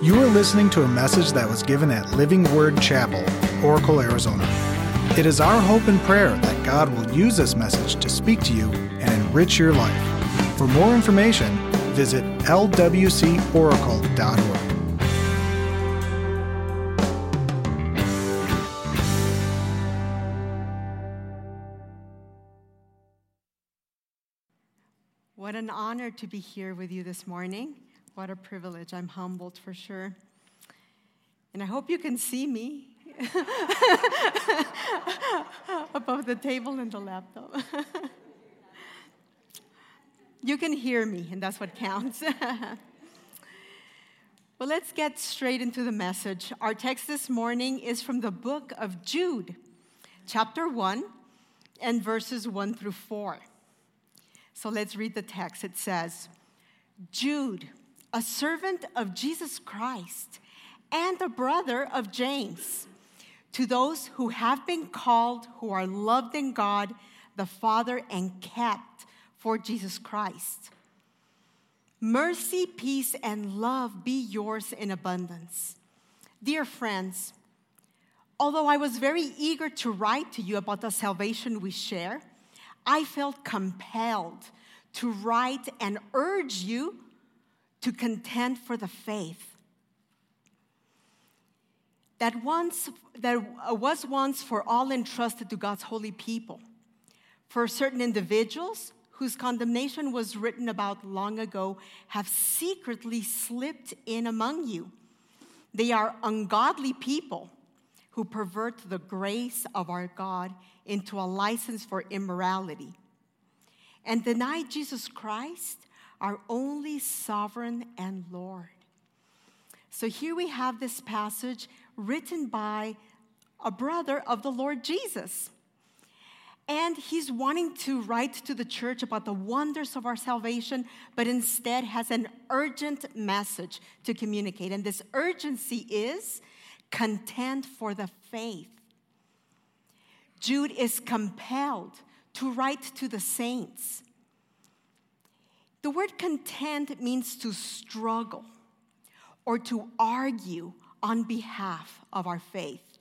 You are listening to a message that was given at Living Word Chapel, Oracle, Arizona. It is our hope and prayer that God will use this message to speak to you and enrich your life. For more information, visit lwcoracle.org. What an honor to be here with you this morning. What a privilege. I'm humbled for sure. And I hope you can see me above the table and the laptop. you can hear me, and that's what counts. well, let's get straight into the message. Our text this morning is from the book of Jude, chapter 1, and verses 1 through 4. So let's read the text. It says, Jude, a servant of Jesus Christ and a brother of James, to those who have been called, who are loved in God, the Father, and kept for Jesus Christ. Mercy, peace, and love be yours in abundance. Dear friends, although I was very eager to write to you about the salvation we share, I felt compelled to write and urge you to contend for the faith that once that uh, was once for all entrusted to God's holy people. For certain individuals whose condemnation was written about long ago have secretly slipped in among you. They are ungodly people who pervert the grace of our God into a license for immorality and deny Jesus Christ, our only sovereign and Lord. So here we have this passage written by a brother of the Lord Jesus. And he's wanting to write to the church about the wonders of our salvation, but instead has an urgent message to communicate. And this urgency is contend for the faith. Jude is compelled to write to the saints. The word contend means to struggle or to argue on behalf of our faith.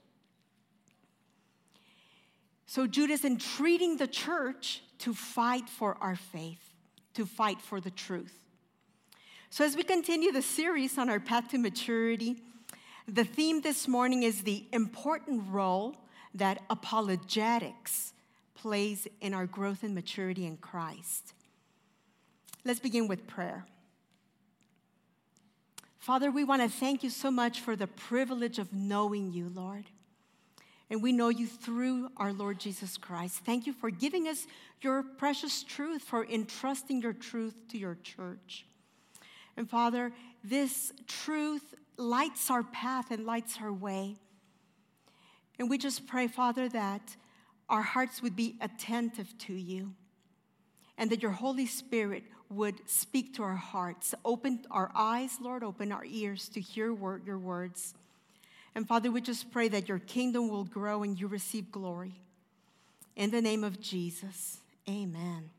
So Jude is entreating the church to fight for our faith, to fight for the truth. So, as we continue the series on our path to maturity, the theme this morning is the important role that apologetics plays in our growth and maturity in Christ. Let's begin with prayer. Father, we want to thank you so much for the privilege of knowing you, Lord. And we know you through our Lord Jesus Christ. Thank you for giving us your precious truth, for entrusting your truth to your church. And Father, this truth lights our path and lights our way. And we just pray, Father, that our hearts would be attentive to you and that your Holy Spirit would speak to our hearts. Open our eyes, Lord, open our ears to hear word, your words. And Father, we just pray that your kingdom will grow and you receive glory. In the name of Jesus, amen.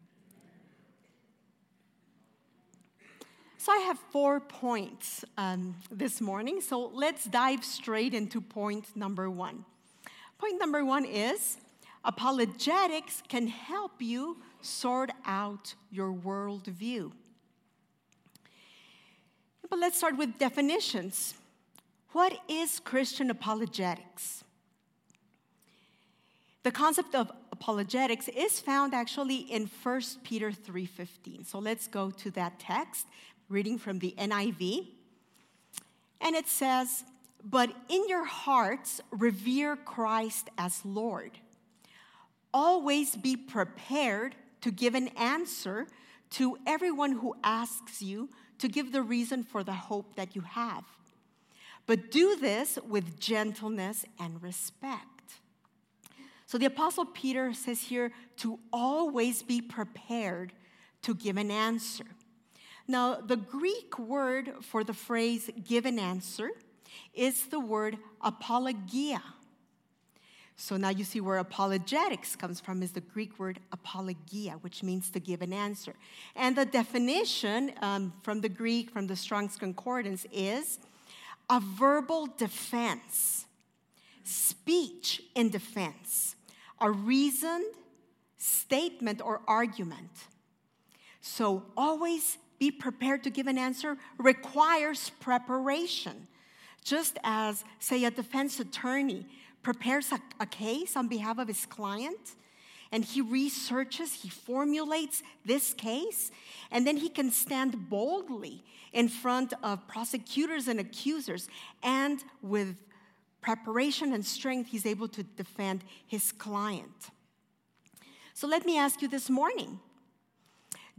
So I have four points um, this morning. So let's dive straight into point number one. Point number one is apologetics can help you sort out your worldview. But let's start with definitions. What is Christian apologetics? The concept of apologetics is found actually in 1 Peter 3:15. So let's go to that text, reading from the NIV. And it says, "But in your hearts revere Christ as Lord. Always be prepared to give an answer to everyone who asks you to give the reason for the hope that you have. But do this with gentleness and respect. So the Apostle Peter says here to always be prepared to give an answer. Now, the Greek word for the phrase give an answer is the word apologia. So now you see where apologetics comes from is the Greek word apologia, which means to give an answer. And the definition um, from the Greek, from the Strong's Concordance, is a verbal defense, speech in defense, a reasoned statement or argument. So always be prepared to give an answer requires preparation. Just as, say, a defense attorney prepares a, a, case on behalf of his client and he researches, he formulates this case, and then he can stand boldly in front of prosecutors and accusers. And with preparation and strength, he's able to defend his client. So let me ask you this morning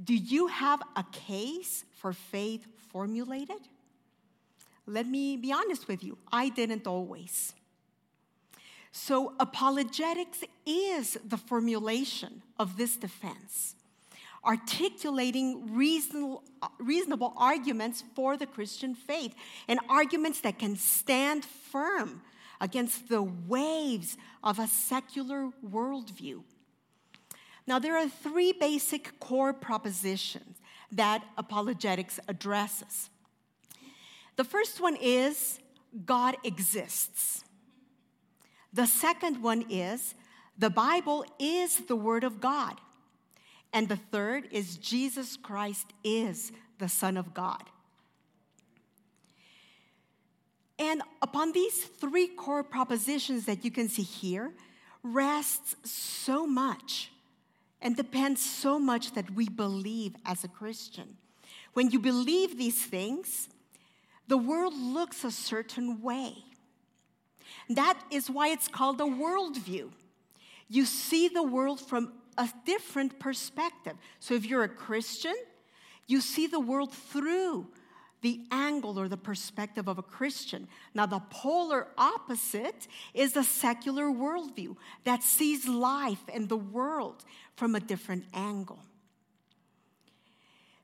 do you have a case for faith formulated? Let me be honest with you, I didn't always. So, apologetics is the formulation of this defense, articulating reasonable, reasonable arguments for the Christian faith and arguments that can stand firm against the waves of a secular worldview. Now, there are three basic core propositions that apologetics addresses. The first one is God exists. The second one is the Bible is the Word of God. And the third is Jesus Christ is the Son of God. And upon these three core propositions that you can see here rests so much and depends so much that we believe as a Christian. When you believe these things, the world looks a certain way. That is why it's called a worldview. You see the world from a different perspective. So if you're a Christian, you see the world through the angle or the perspective of a Christian. Now, the polar opposite is a secular worldview that sees life and the world from a different angle.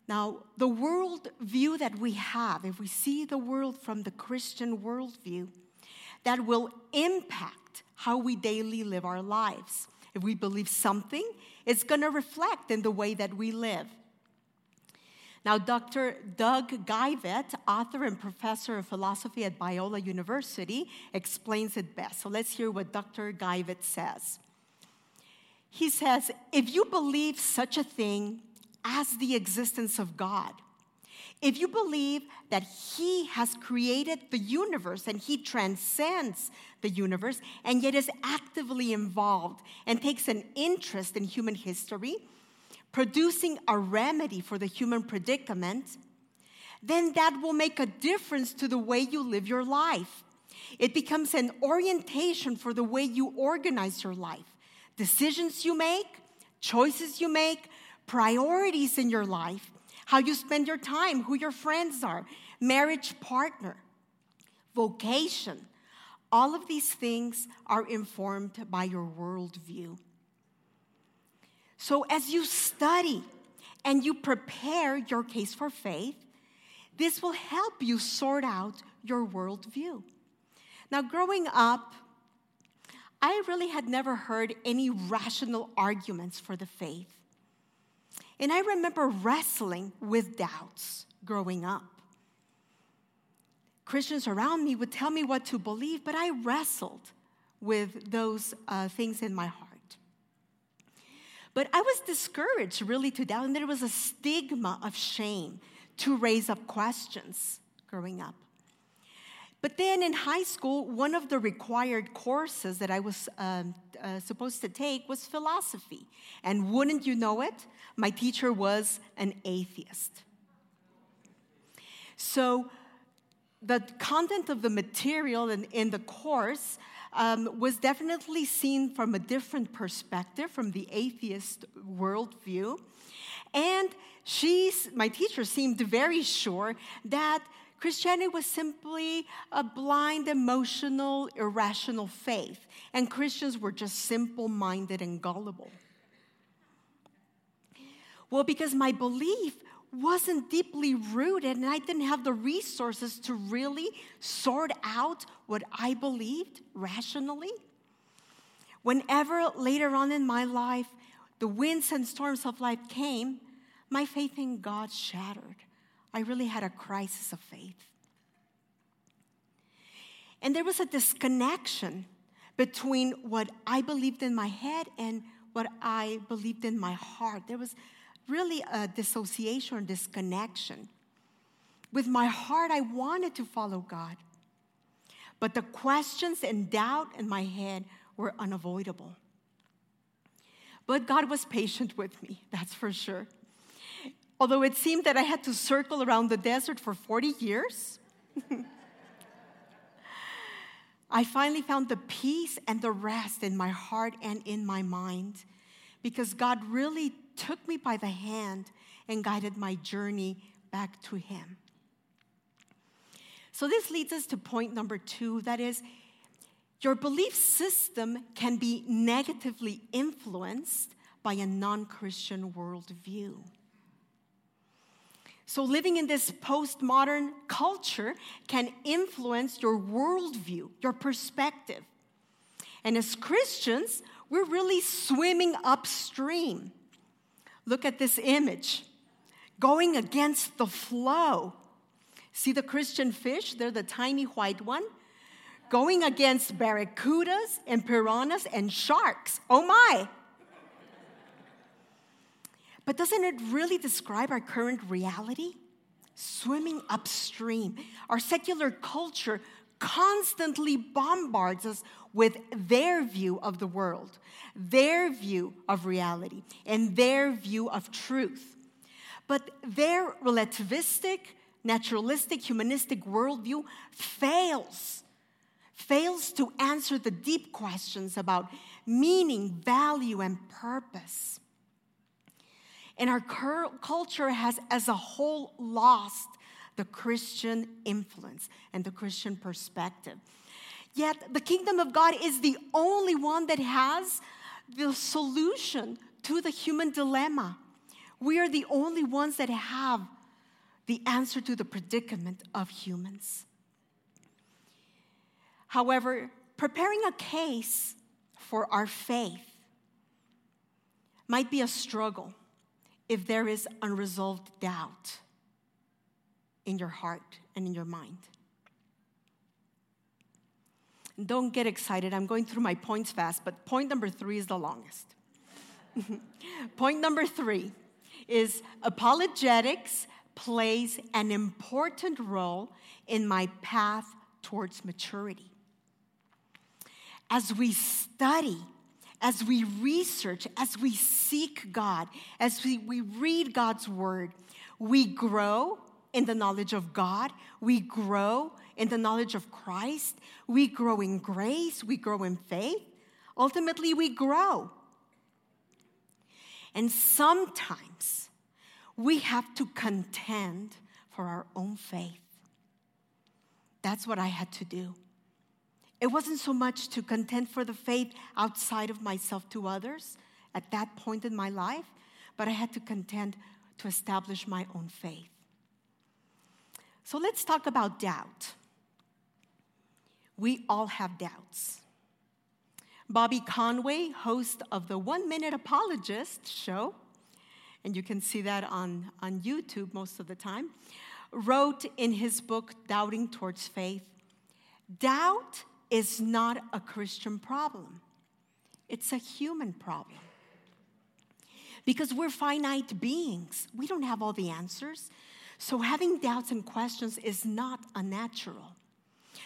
Now, the worldview that we have, if we see the world from the Christian worldview, that will impact how we daily live our lives. If we believe something, it's going to reflect in the way that we live. Now, Dr. Doug Geivett, author and professor of philosophy at Biola University, explains it best. So let's hear what Dr. Geivett says. He says, if you believe such a thing as the existence of God, if you believe that He has created the universe and He transcends the universe and yet is actively involved and takes an interest in human history, producing a remedy for the human predicament, then that will make a difference to the way you live your life. It becomes an orientation for the way you organize your life. Decisions you make, choices you make, priorities in your life, how you spend your time, who your friends are, marriage partner, vocation. All of these things are informed by your worldview. So, as you study and you prepare your case for faith, this will help you sort out your worldview. Now, growing up, I really had never heard any rational arguments for the faith. And I remember wrestling with doubts growing up. Christians around me would tell me what to believe, but I wrestled with those uh, things in my heart. But I was discouraged really to doubt, and there was a stigma of shame to raise up questions growing up. But then in high school, one of the required courses that I was um, uh, supposed to take was philosophy. And wouldn't you know it, my teacher was an atheist. So the content of the material in, in the course um, was definitely seen from a different perspective, from the atheist worldview. And she's, my teacher seemed very sure that Christianity was simply a blind, emotional, irrational faith, and Christians were just simple minded and gullible. Well, because my belief wasn't deeply rooted and I didn't have the resources to really sort out what I believed rationally. Whenever later on in my life the winds and storms of life came, my faith in God shattered. I really had a crisis of faith. And there was a disconnection between what I believed in my head and what I believed in my heart. There was really a dissociation or disconnection. With my heart, I wanted to follow God. But the questions and doubt in my head were unavoidable. But God was patient with me, that's for sure. Although it seemed that I had to circle around the desert for 40 years, I finally found the peace and the rest in my heart and in my mind because God really took me by the hand and guided my journey back to Him. So, this leads us to point number two that is, your belief system can be negatively influenced by a non Christian worldview. So, living in this postmodern culture can influence your worldview, your perspective. And as Christians, we're really swimming upstream. Look at this image going against the flow. See the Christian fish? They're the tiny white one. Going against barracudas and piranhas and sharks. Oh my! But doesn't it really describe our current reality? Swimming upstream. Our secular culture constantly bombards us with their view of the world, their view of reality, and their view of truth. But their relativistic, naturalistic, humanistic worldview fails, fails to answer the deep questions about meaning, value, and purpose. And our culture has, as a whole, lost the Christian influence and the Christian perspective. Yet, the kingdom of God is the only one that has the solution to the human dilemma. We are the only ones that have the answer to the predicament of humans. However, preparing a case for our faith might be a struggle if there is unresolved doubt in your heart and in your mind. Don't get excited. I'm going through my points fast, but point number three is the longest. point number three is apologetics plays an important role in my path towards maturity. As we study as we research, as we seek God, as we, we read God's word, we grow in the knowledge of God, we grow in the knowledge of Christ, we grow in grace, we grow in faith. Ultimately, we grow. And sometimes we have to contend for our own faith. That's what I had to do. It wasn't so much to contend for the faith outside of myself to others at that point in my life, but I had to contend to establish my own faith. So let's talk about doubt. We all have doubts. Bobby Conway, host of the One Minute Apologist show, and you can see that on, on YouTube most of the time, wrote in his book, Doubting Towards Faith Doubt is not a Christian problem, it's a human problem. Because we're finite beings, we don't have all the answers. So having doubts and questions is not unnatural.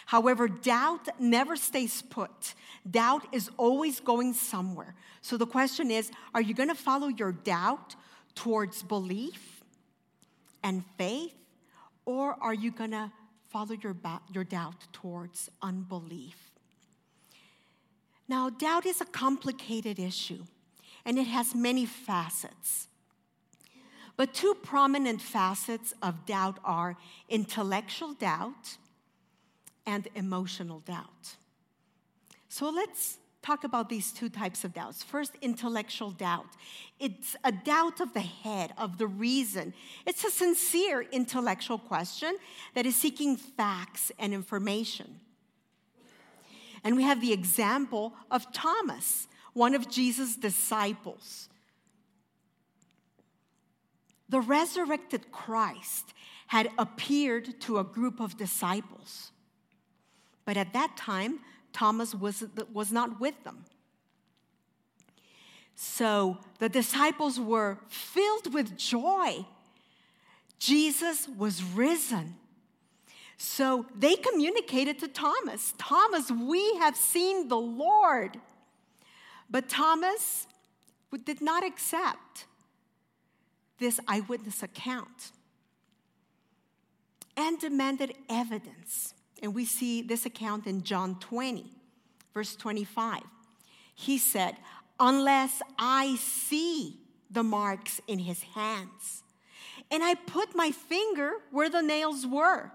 However, doubt never stays put. Doubt is always going somewhere. So the question is are you going to follow your doubt towards belief and faith, or are you going to follow your, ba- your doubt towards unbelief. Now, doubt is a complicated issue, and it has many facets. But two prominent facets of doubt are intellectual doubt and emotional doubt. So let's talk about these two types of doubts. First, intellectual doubt. It's a doubt of the head, of the reason. It's a sincere intellectual question that is seeking facts and information. And we have the example of Thomas, one of Jesus' disciples. The resurrected Christ had appeared to a group of disciples But at that time, Thomas was, was not with them. So the disciples were filled with joy. Jesus was risen. So they communicated to Thomas Thomas, we have seen the Lord. But Thomas did not accept this eyewitness account and demanded evidence. And we see this account in John 20, verse 25. He said, Unless I see the marks in his hands, and I put my finger where the nails were,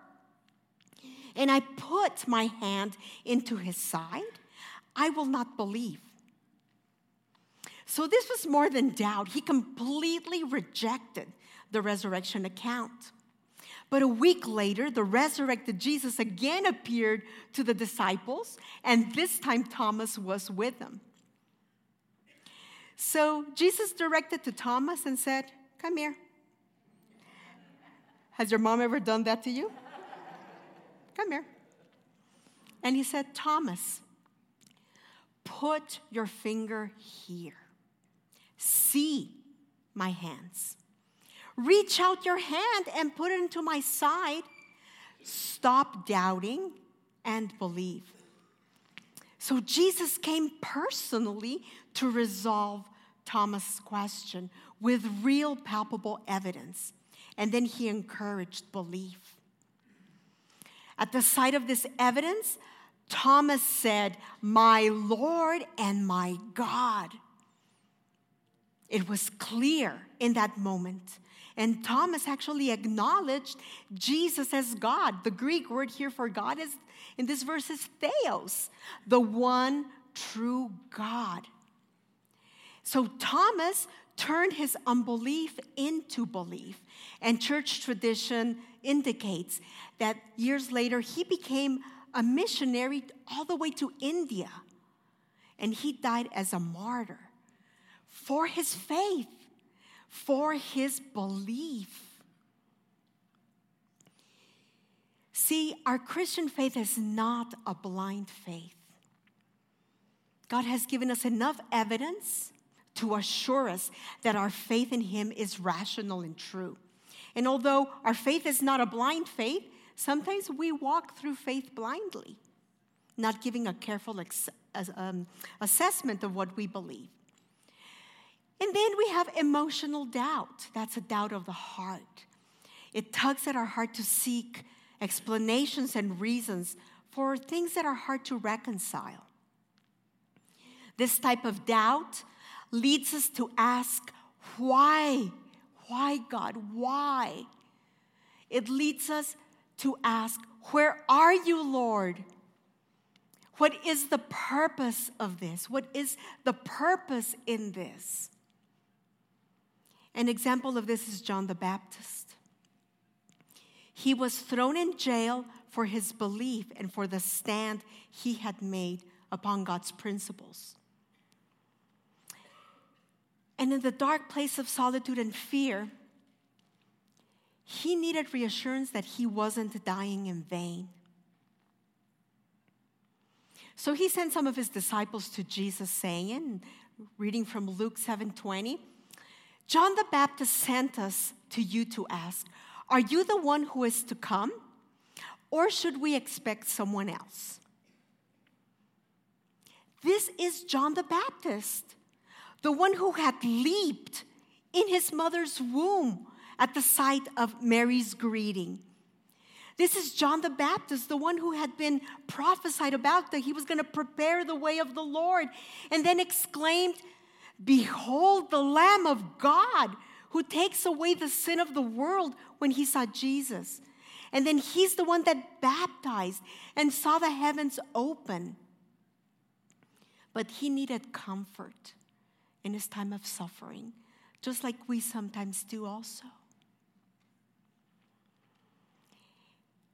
and I put my hand into his side, I will not believe. So this was more than doubt. He completely rejected the resurrection account. But a week later, the resurrected Jesus again appeared to the disciples, and this time Thomas was with them. So Jesus directed to Thomas and said, Come here. Has your mom ever done that to you? Come here. And he said, Thomas, put your finger here. See my hands. Reach out your hand and put it into my side. Stop doubting and believe. So Jesus came personally to resolve Thomas' question with real palpable evidence. And then he encouraged belief. At the sight of this evidence, Thomas said, My Lord and my God. It was clear in that moment. And Thomas actually acknowledged Jesus as God. The Greek word here for God is in this verse is theos, the one true God. So Thomas turned his unbelief into belief. And church tradition indicates that years later he became a missionary all the way to India. And he died as a martyr for his faith, for his belief. See, our Christian faith is not a blind faith. God has given us enough evidence to assure us that our faith in Him is rational and true. And although our faith is not a blind faith, sometimes we walk through faith blindly, not giving a careful ex- um, assessment of what we believe. And then we have emotional doubt. That's a doubt of the heart. It tugs at our heart to seek explanations and reasons for things that are hard to reconcile. This type of doubt leads us to ask, why? Why, God? Why? It leads us to ask, Where are you, Lord? What is the purpose of this? What is the purpose in this? An example of this is John the Baptist. He was thrown in jail for his belief and for the stand he had made upon God's principles. And in the dark place of solitude and fear, he needed reassurance that he wasn't dying in vain. So he sent some of his disciples to Jesus saying, reading from Luke 7:20, John the Baptist sent us to you to ask, Are you the one who is to come? Or should we expect someone else? This is John the Baptist, the one who had leaped in his mother's womb at the sight of Mary's greeting. This is John the Baptist, the one who had been prophesied about that he was going to prepare the way of the Lord, and then exclaimed, Behold the Lamb of God who takes away the sin of the world when he saw Jesus. And then he's the one that baptized and saw the heavens open. But he needed comfort in his time of suffering, just like we sometimes do also.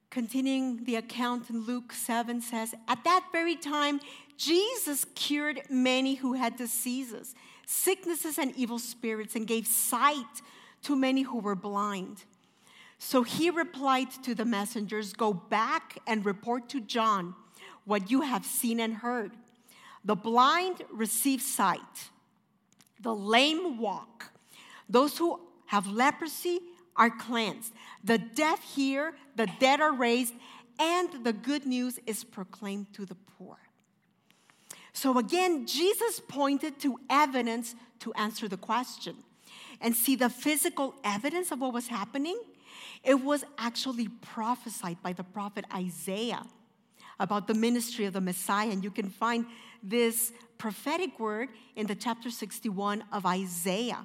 Continuing the account in Luke 7 says, At that very time, Jesus cured many who had diseases, sicknesses, and evil spirits, and gave sight to many who were blind. So he replied to the messengers Go back and report to John what you have seen and heard. The blind receive sight, the lame walk, those who have leprosy are cleansed, the deaf hear, the dead are raised, and the good news is proclaimed to the poor. So again, Jesus pointed to evidence to answer the question. And see the physical evidence of what was happening? It was actually prophesied by the prophet Isaiah about the ministry of the Messiah. And you can find this prophetic word in the chapter 61 of Isaiah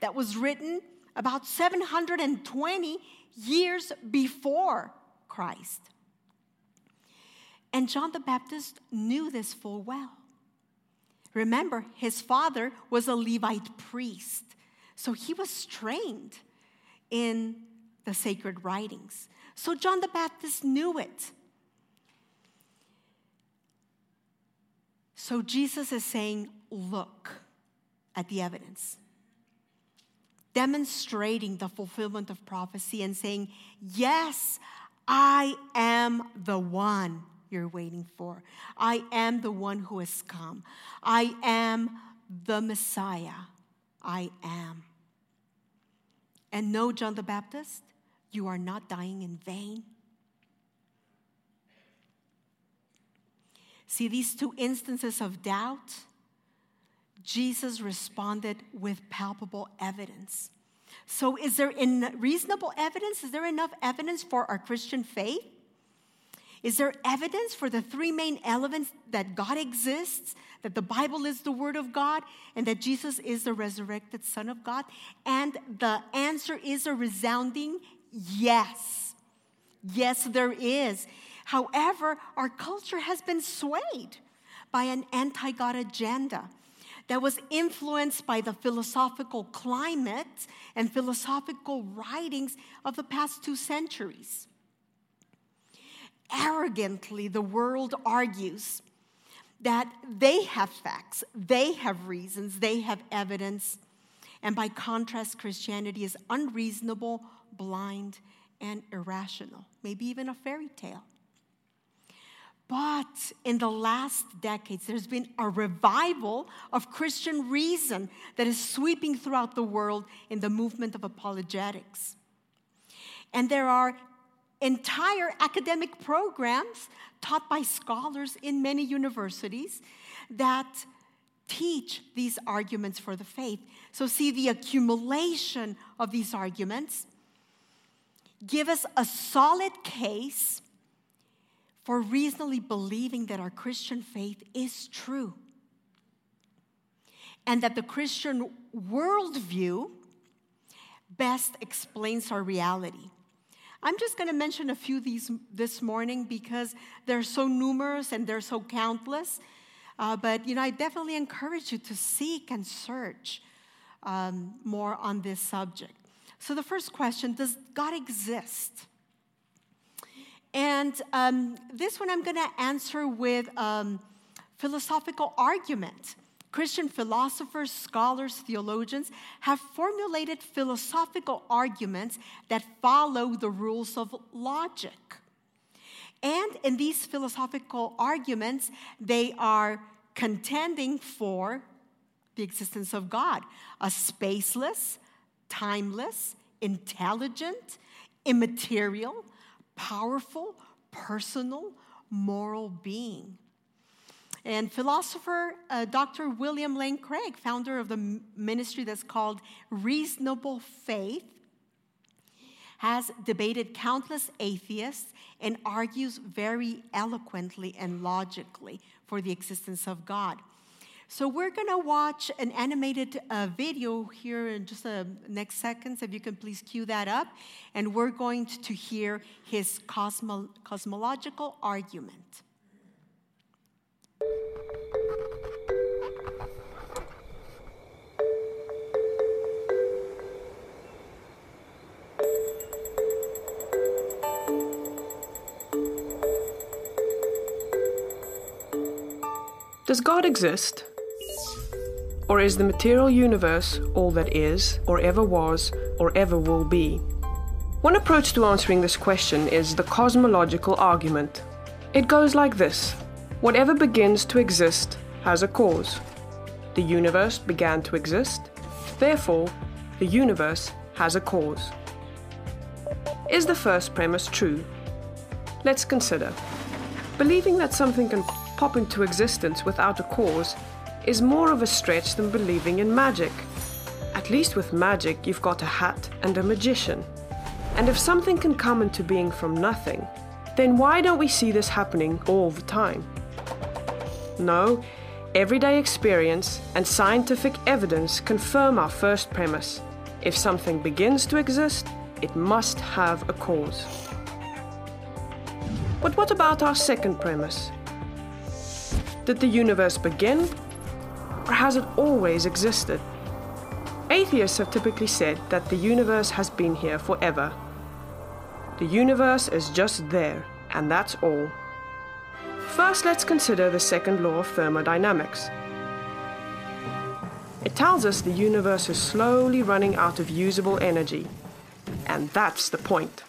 that was written about 720 years before Christ. And John the Baptist knew this full well. Remember, his father was a Levite priest, so he was trained in the sacred writings. So John the Baptist knew it. So Jesus is saying, Look at the evidence, demonstrating the fulfillment of prophecy and saying, Yes, I am the one you're waiting for. I am the one who has come. I am the Messiah. I am. And no, John the Baptist, you are not dying in vain. See, these two instances of doubt, Jesus responded with palpable evidence. So, is there in reasonable evidence? Is there enough evidence for our Christian faith? Is there evidence for the three main elements that God exists, that the Bible is the Word of God, and that Jesus is the resurrected Son of God? And the answer is a resounding yes. Yes, there is. However, our culture has been swayed by an anti God agenda that was influenced by the philosophical climate and philosophical writings of the past two centuries arrogantly, the world argues that they have facts, they have reasons, they have evidence. And by contrast, Christianity is unreasonable, blind, and irrational, maybe even a fairy tale. But in the last decades, there's been a revival of Christian reason that is sweeping throughout the world in the movement of apologetics. And there are entire academic programs taught by scholars in many universities that teach these arguments for the faith. So, see, the accumulation of these arguments give us a solid case for reasonably believing that our Christian faith is true and that the Christian worldview best explains our reality. I'm just going to mention a few of these this morning because they're so numerous and they're so countless. Uh, but you know, I definitely encourage you to seek and search um, more on this subject. So, the first question Does God exist? And um, this one I'm going to answer with um, philosophical argument. Christian philosophers, scholars, theologians have formulated philosophical arguments that follow the rules of logic. And in these philosophical arguments, they are contending for the existence of God, a spaceless, timeless, intelligent, immaterial, powerful, personal, moral being. And philosopher uh, Dr. William Lane Craig, founder of the ministry that's called Reasonable Faith, has debated countless atheists and argues very eloquently and logically for the existence of God. So we're going to watch an animated uh, video here in just the next seconds. If you can please cue that up. And we're going to hear his cosmo- cosmological argument. Does God exist? Or is the material universe all that is, or ever was, or ever will be? One approach to answering this question is the cosmological argument. It goes like this Whatever begins to exist has a cause. The universe began to exist, therefore, the universe has a cause. Is the first premise true? Let's consider. Believing that something can pop into existence without a cause is more of a stretch than believing in magic. At least with magic, you've got a hat and a magician. And if something can come into being from nothing, then why don't we see this happening all the time? No, everyday experience and scientific evidence confirm our first premise. If something begins to exist, it must have a cause. But what about our second premise? Did the universe begin, or has it always existed? Atheists have typically said that the universe has been here forever. The universe is just there, and that's all. First, let's consider the second law of thermodynamics. It tells us the universe is slowly running out of usable energy, and that's the point.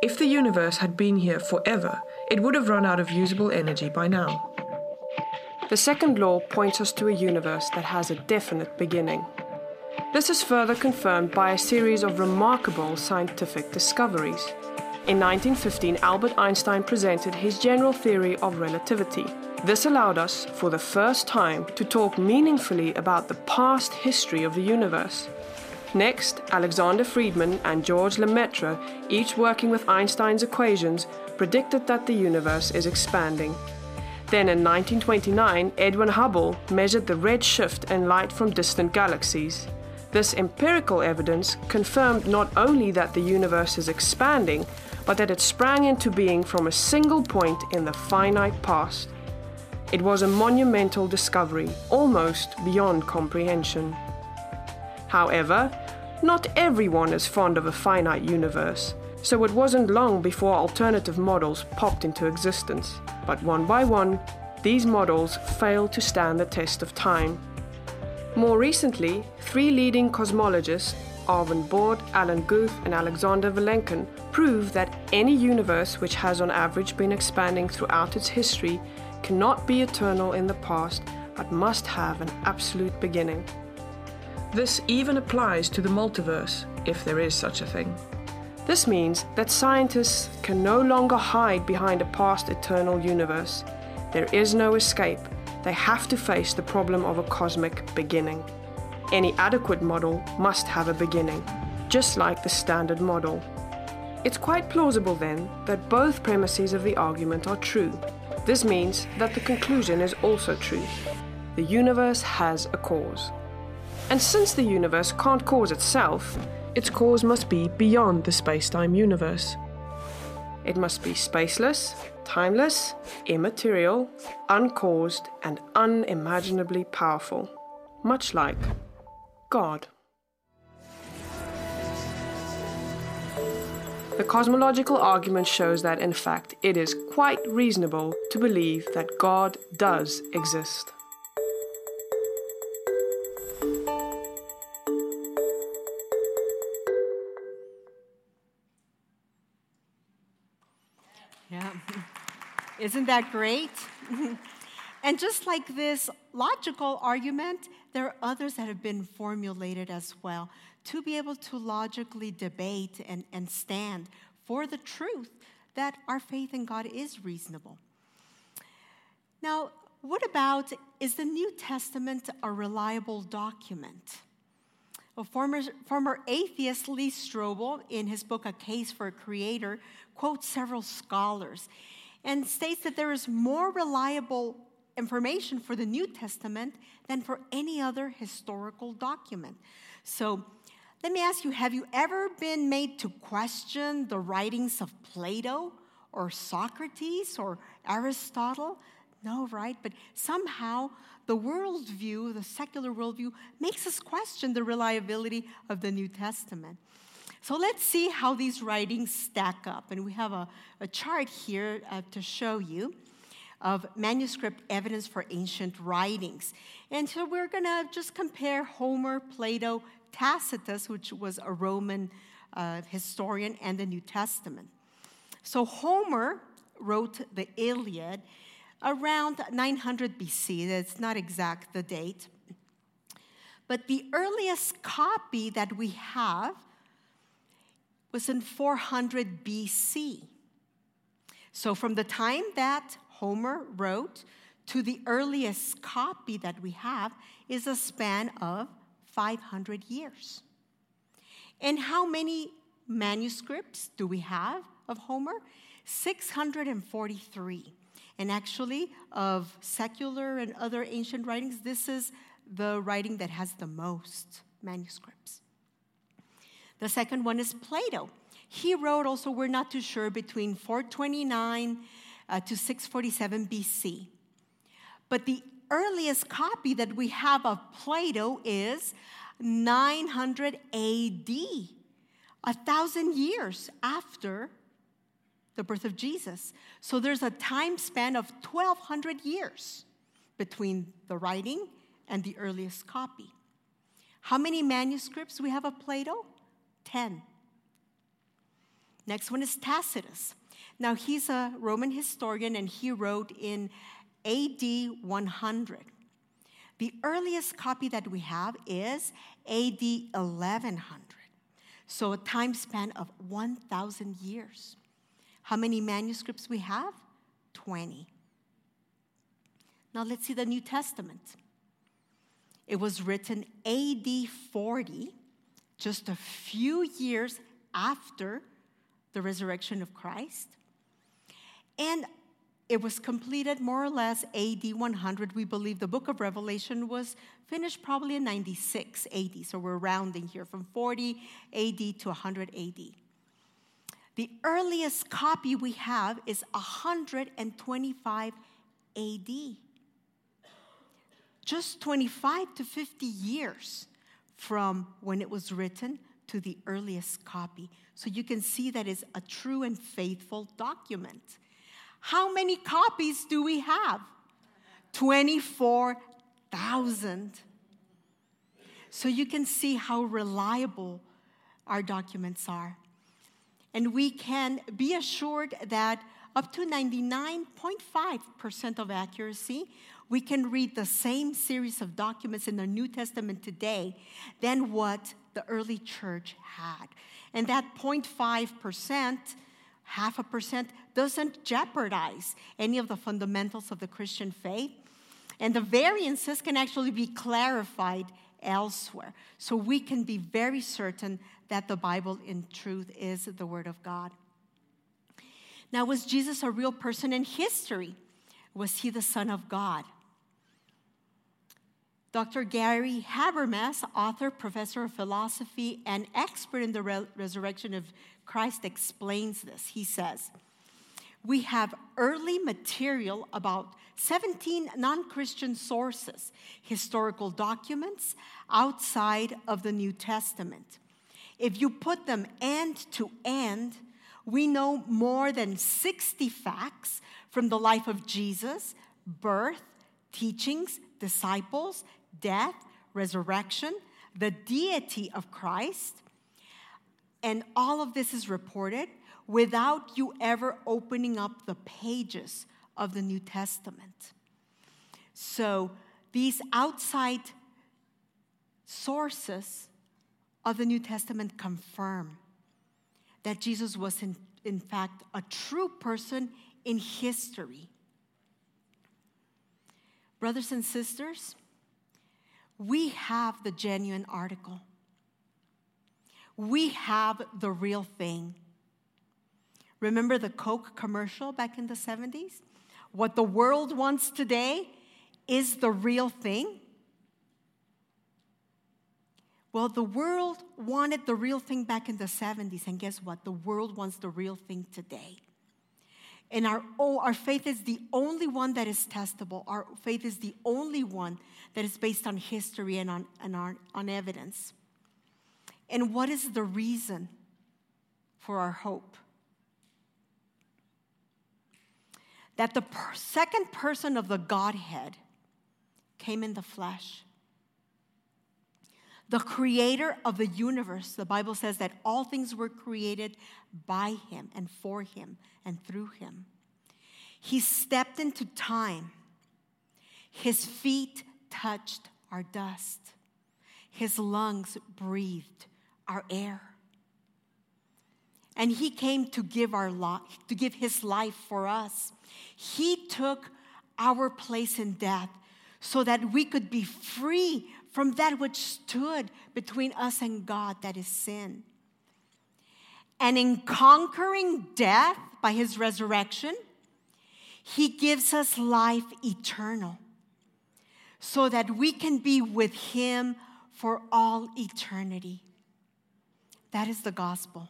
If the universe had been here forever, it would have run out of usable energy by now. The second law points us to a universe that has a definite beginning. This is further confirmed by a series of remarkable scientific discoveries. In 1915, Albert Einstein presented his general theory of relativity. This allowed us, for the first time, to talk meaningfully about the past history of the universe. Next, Alexander Friedmann and George Lemaitre, each working with Einstein's equations, predicted that the universe is expanding. Then in 1929, Edwin Hubble measured the red shift in light from distant galaxies. This empirical evidence confirmed not only that the universe is expanding, but that it sprang into being from a single point in the finite past. It was a monumental discovery, almost beyond comprehension. However, not everyone is fond of a finite universe, so it wasn't long before alternative models popped into existence. But one by one, these models failed to stand the test of time. More recently, three leading cosmologists, Arvind Borde, Alan Guth, and Alexander Vilenkin, prove that any universe which has on average been expanding throughout its history cannot be eternal in the past but must have an absolute beginning. This even applies to the multiverse, if there is such a thing. This means that scientists can no longer hide behind a past eternal universe. There is no escape. They have to face the problem of a cosmic beginning. Any adequate model must have a beginning, just like the standard model. It's quite plausible then that both premises of the argument are true. This means that the conclusion is also true. The universe has a cause. And since the universe can't cause itself, its cause must be beyond the space time universe. It must be spaceless, timeless, immaterial, uncaused, and unimaginably powerful, much like God. The cosmological argument shows that, in fact, it is quite reasonable to believe that God does exist. Isn't that great? and just like this logical argument, there are others that have been formulated as well to be able to logically debate and, and stand for the truth that our faith in God is reasonable. Now, what about is the New Testament a reliable document? Former, former atheist Lee Strobel, in his book A Case for a Creator, quotes several scholars and states that there is more reliable information for the New Testament than for any other historical document. So let me ask you have you ever been made to question the writings of Plato or Socrates or Aristotle? No, right? But somehow the worldview, the secular worldview, makes us question the reliability of the New Testament. So let's see how these writings stack up. And we have a, a chart here uh, to show you of manuscript evidence for ancient writings. And so we're going to just compare Homer, Plato, Tacitus, which was a Roman uh, historian, and the New Testament. So Homer wrote the Iliad around 900 BC. That's not exact the date. But the earliest copy that we have was in 400 BC. So, from the time that Homer wrote to the earliest copy that we have is a span of 500 years. And how many manuscripts do we have of Homer? 643. And actually, of secular and other ancient writings, this is the writing that has the most manuscripts. The second one is Plato. He wrote also, we're not too sure, between 429 uh, to 647 BC. But the earliest copy that we have of Plato is 900 AD, a thousand years after the birth of Jesus. So there's a time span of 1,200 years between the writing and the earliest copy. How many manuscripts we have of Plato? 10. Next one is Tacitus. Now, he's a Roman historian and he wrote in AD 100. The earliest copy that we have is AD 1100. So, a time span of 1,000 years. How many manuscripts we have? 20. Now, let's see the New Testament. It was written AD 40, just a few years after the resurrection of Christ. And it was completed more or less AD 100. We believe the book of Revelation was finished probably in 96 AD. So we're rounding here from 40 AD to 100 AD. The earliest copy we have is 125 AD just 25 to 50 years from when it was written to the earliest copy. So you can see that is a true and faithful document. How many copies do we have? 24,000. So you can see how reliable our documents are. And we can be assured that up to 99.5% of accuracy, we can read the same series of documents in the New Testament today than what the early church had. And that 0.5%, half a percent, doesn't jeopardize any of the fundamentals of the Christian faith. And the variances can actually be clarified elsewhere. So we can be very certain that the Bible, in truth, is the Word of God. Now, was Jesus a real person in history? Was he the Son of God? Dr. Gary Habermas, author, professor of philosophy, and expert in the re- resurrection of Christ, explains this. He says, We have early material about 17 non Christian sources, historical documents outside of the New Testament. If you put them end to end, we know more than 60 facts from the life of Jesus, birth, teachings, disciples, death, resurrection, the deity of Christ. And all of this is reported without you ever opening up the pages of the New Testament. So these outside sources of the New Testament confirm that Jesus was, in, in fact, a true person in history. Brothers and sisters, we have the genuine article. We have the real thing. Remember the Coke commercial back in the 70s? What the world wants today is the real thing. Well, the world wanted the real thing back in the 70s, and guess what? The world wants the real thing today. And our, oh, our faith is the only one that is testable. Our faith is the only one that is based on history and on, and on, on evidence. And what is the reason for our hope? That the per- second person of the Godhead came in the flesh. The creator of the universe, the Bible says that all things were created by him and for him and through him. He stepped into time. His feet touched our dust. His lungs breathed our air. And he came to give our life, to give his life for us. He took our place in death so that we could be free from that which stood between us and God, that is sin. And in conquering death by his resurrection, he gives us life eternal so that we can be with him for all eternity. That is the gospel.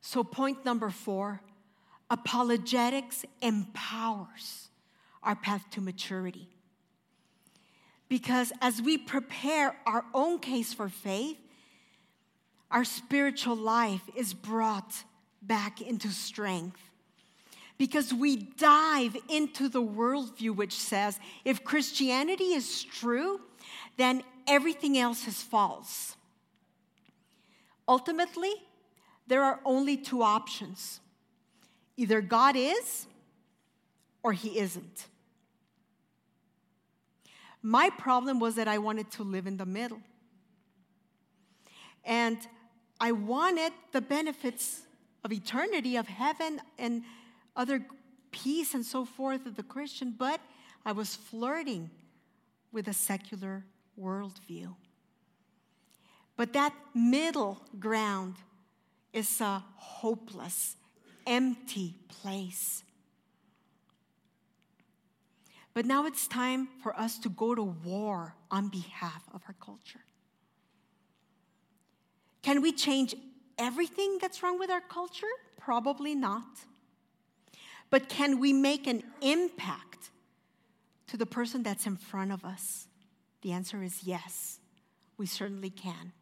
So, point number four apologetics empowers our path to maturity. Because as we prepare our own case for faith, our spiritual life is brought back into strength. Because we dive into the worldview which says if Christianity is true, then everything else is false. Ultimately, there are only two options either God is or He isn't. My problem was that I wanted to live in the middle. And I wanted the benefits of eternity, of heaven, and other peace and so forth of the Christian, but I was flirting with a secular worldview. But that middle ground is a hopeless, empty place. But now it's time for us to go to war on behalf of our culture. Can we change everything that's wrong with our culture? Probably not. But can we make an impact to the person that's in front of us? The answer is yes, we certainly can.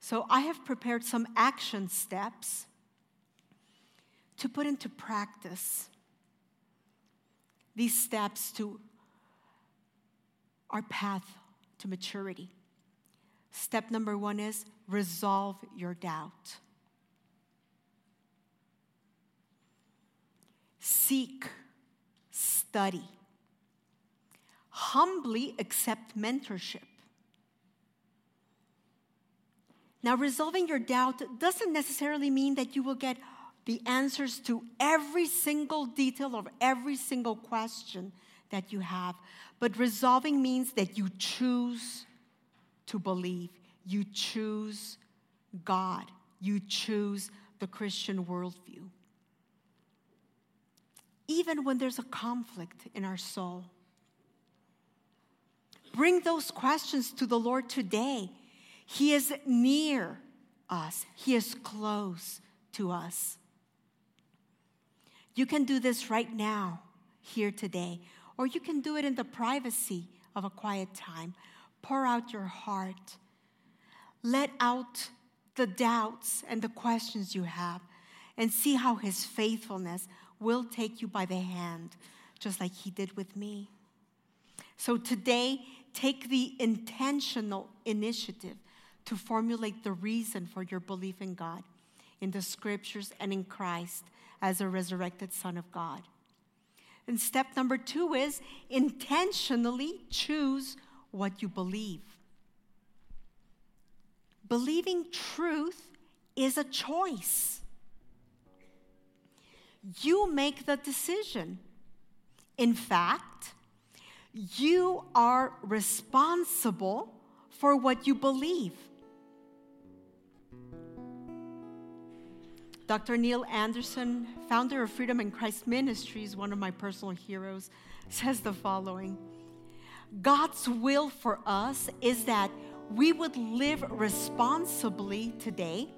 So I have prepared some action steps to put into practice these steps to our path to maturity. Step number one is resolve your doubt. Seek, study, humbly accept mentorship. Now, resolving your doubt doesn't necessarily mean that you will get the answers to every single detail of every single question that you have. But resolving means that you choose to believe, you choose God, you choose the Christian worldview. Even when there's a conflict in our soul, bring those questions to the Lord today he is near us, He is close to us. You can do this right now, here today, or you can do it in the privacy of a quiet time. Pour out your heart. Let out the doubts and the questions you have, and see how His faithfulness will take you by the hand, just like He did with me. So today, take the intentional initiative to formulate the reason for your belief in God, in the scriptures, and in Christ as a resurrected Son of God. And step number two is intentionally choose what you believe. Believing truth is a choice. You make the decision. In fact, you are responsible for what you believe. Dr. Neil Anderson, founder of Freedom in Christ Ministries, one of my personal heroes, says the following God's will for us is that we would live responsibly today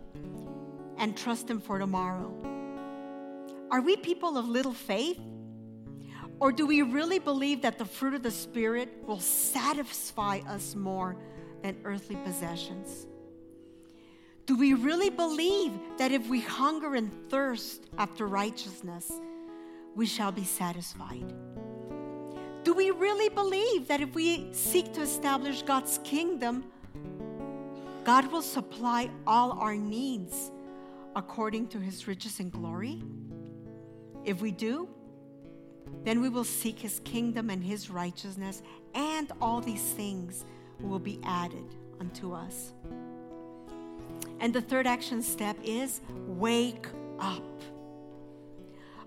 and trust Him for tomorrow. Are we people of little faith? Or do we really believe that the fruit of the Spirit will satisfy us more than earthly possessions? Do we really believe that if we hunger and thirst after righteousness, we shall be satisfied? Do we really believe that if we seek to establish God's kingdom, God will supply all our needs according to his riches and glory? If we do, then we will seek his kingdom and his righteousness, and all these things will be added unto us. And the third action step is wake up.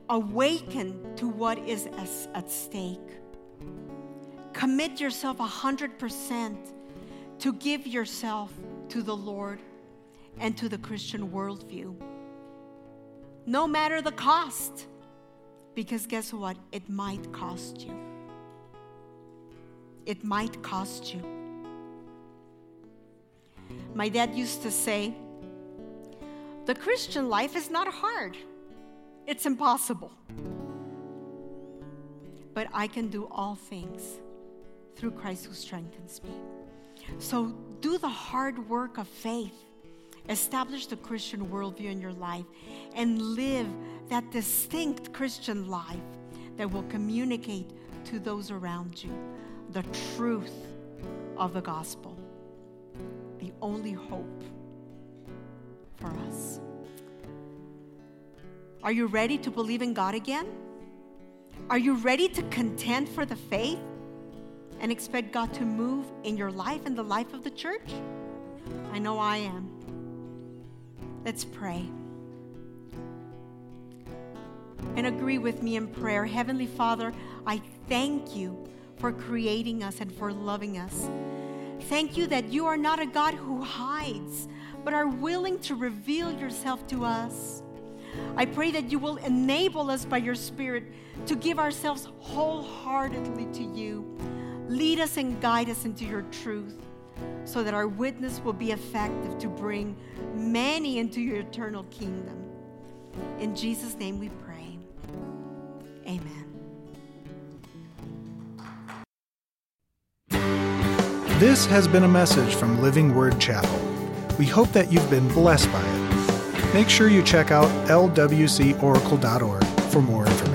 Awaken to what is at stake. Commit yourself 100% to give yourself to the Lord and to the Christian worldview. No matter the cost, because guess what? It might cost you. It might cost you. My dad used to say, the Christian life is not hard, it's impossible. But I can do all things through Christ who strengthens me. So do the hard work of faith. Establish the Christian worldview in your life and live that distinct Christian life that will communicate to those around you the truth of the gospel, the only hope for us. Are you ready to believe in God again? Are you ready to contend for the faith and expect God to move in your life and the life of the church? I know I am. Let's pray. And agree with me in prayer. Heavenly Father, I thank you for creating us and for loving us. Thank you that you are not a God who hides, but are willing to reveal yourself to us. I pray that you will enable us by your Spirit to give ourselves wholeheartedly to you. Lead us and guide us into your truth so that our witness will be effective to bring many into your eternal kingdom. In Jesus' name we pray. Amen. This has been a message from Living Word Chapel. We hope that you've been blessed by it. Make sure you check out lwcoracle.org for more information.